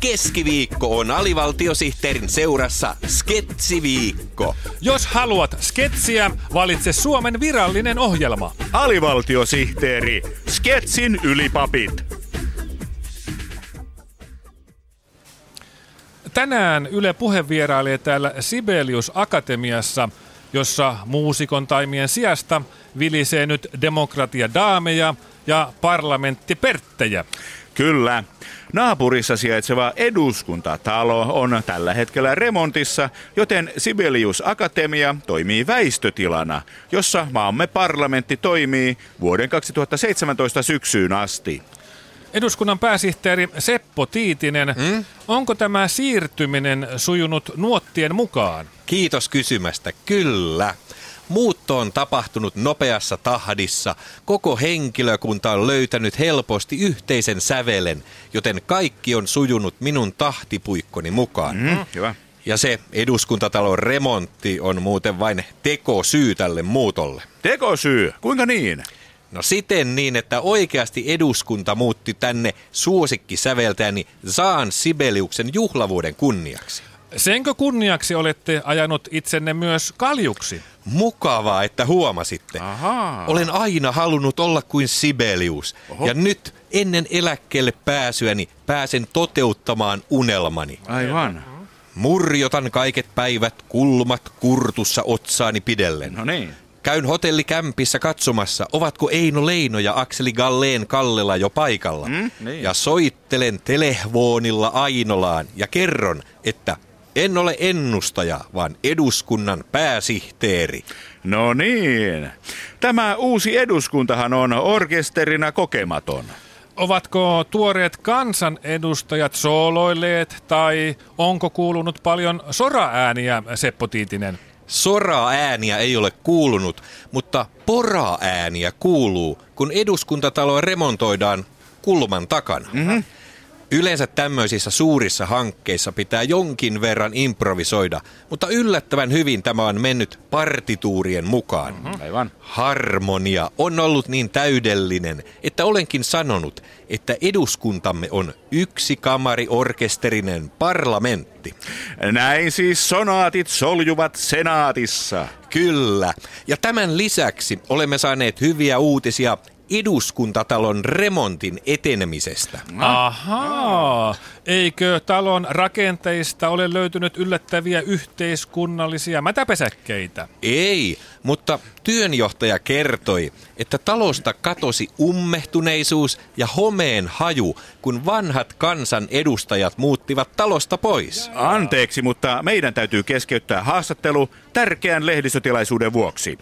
Keskiviikko on alivaltiosihteerin seurassa Sketsiviikko. Jos haluat sketsiä, valitse Suomen virallinen ohjelma. Alivaltiosihteeri, Sketsin ylipapit. Tänään Yle Puhe vierailee täällä Sibelius Akatemiassa, jossa muusikon taimien sijasta vilisee nyt demokratia daameja ja parlamentti perttejä. Kyllä. Naapurissa sijaitseva eduskuntatalo on tällä hetkellä remontissa, joten Sibelius Akatemia toimii väistötilana, jossa maamme parlamentti toimii vuoden 2017 syksyyn asti. Eduskunnan pääsihteeri Seppo Tiitinen, hmm? onko tämä siirtyminen sujunut nuottien mukaan? Kiitos kysymästä. Kyllä. Muutto on tapahtunut nopeassa tahdissa. Koko henkilökunta on löytänyt helposti yhteisen sävelen, joten kaikki on sujunut minun tahtipuikkoni mukaan. Mm, hyvä. Ja se eduskuntatalon remontti on muuten vain tekosyy tälle muutolle. Tekosyy? Kuinka niin? No siten niin, että oikeasti eduskunta muutti tänne suosikkisäveltäjäni Saan Sibeliuksen juhlavuoden kunniaksi. Senkö kunniaksi olette ajanut itsenne myös kaljuksi? Mukavaa, että huomasitte. Ahaa. Olen aina halunnut olla kuin Sibelius. Oho. Ja nyt ennen eläkkeelle pääsyäni pääsen toteuttamaan unelmani. Aivan. Murjotan kaiket päivät kulmat kurtussa otsaani pidellen. No niin. Käyn hotellikämpissä katsomassa, ovatko Eino Leino ja Akseli Galleen Kallela jo paikalla. Mm, niin. Ja soittelen telehvoonilla Ainolaan ja kerron, että en ole ennustaja, vaan eduskunnan pääsihteeri. No niin. Tämä uusi eduskuntahan on orkesterina kokematon. Ovatko tuoreet kansanedustajat sooloilleet tai onko kuulunut paljon soraääniä, Seppo Tiitinen? Sora-ääniä ei ole kuulunut, mutta pora-ääniä kuuluu, kun eduskuntataloa remontoidaan kulman takana. Mm-hmm. Yleensä tämmöisissä suurissa hankkeissa pitää jonkin verran improvisoida, mutta yllättävän hyvin tämä on mennyt partituurien mukaan. Mm-hmm. Aivan. Harmonia on ollut niin täydellinen, että olenkin sanonut, että eduskuntamme on yksi kamariorkesterinen parlamentti. Näin siis sonaatit soljuvat senaatissa. Kyllä. Ja tämän lisäksi olemme saaneet hyviä uutisia eduskuntatalon remontin etenemisestä. Ahaa. Eikö talon rakenteista ole löytynyt yllättäviä yhteiskunnallisia mätäpesäkkeitä? Ei, mutta työnjohtaja kertoi, että talosta katosi ummehtuneisuus ja homeen haju, kun vanhat kansan edustajat muuttivat talosta pois. Anteeksi, mutta meidän täytyy keskeyttää haastattelu tärkeän lehdistötilaisuuden vuoksi.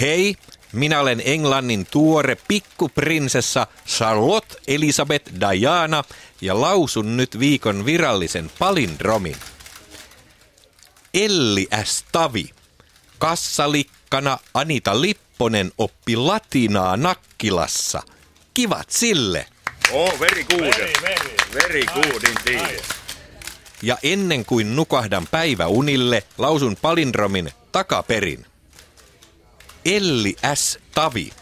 Hei, minä olen Englannin tuore pikkuprinsessa Charlotte Elisabeth Diana ja lausun nyt viikon virallisen palindromin. Elli S. Tavi. Kassalikkana Anita Lipponen oppi latinaa Nakkilassa. Kivat sille. Oh, very good. Very, very, very good indeed. Ja ennen kuin nukahdan päiväunille, lausun palindromin takaperin. Elli S. Tavi.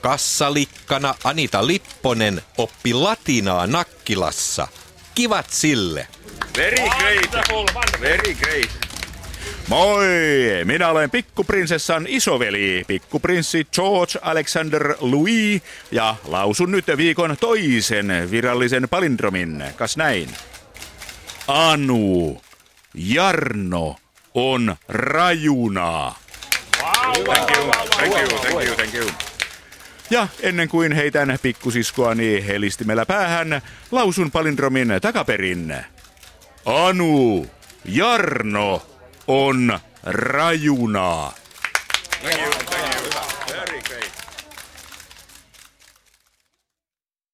Kassalikkana Anita Lipponen oppi latinaa Nakkilassa. Kivat sille. Very great. Very great. Moi! Minä olen pikkuprinsessan isoveli, pikkuprinssi George Alexander Louis, ja lausun nyt viikon toisen virallisen palindromin. Kas näin? Anu, Jarno on rajuna. Thank you, thank you, thank you, thank you. Ja ennen kuin heitän pikkusiskoani helistimellä päähän, lausun palindromin takaperin. Anu, Jarno on rajuna. Thank you.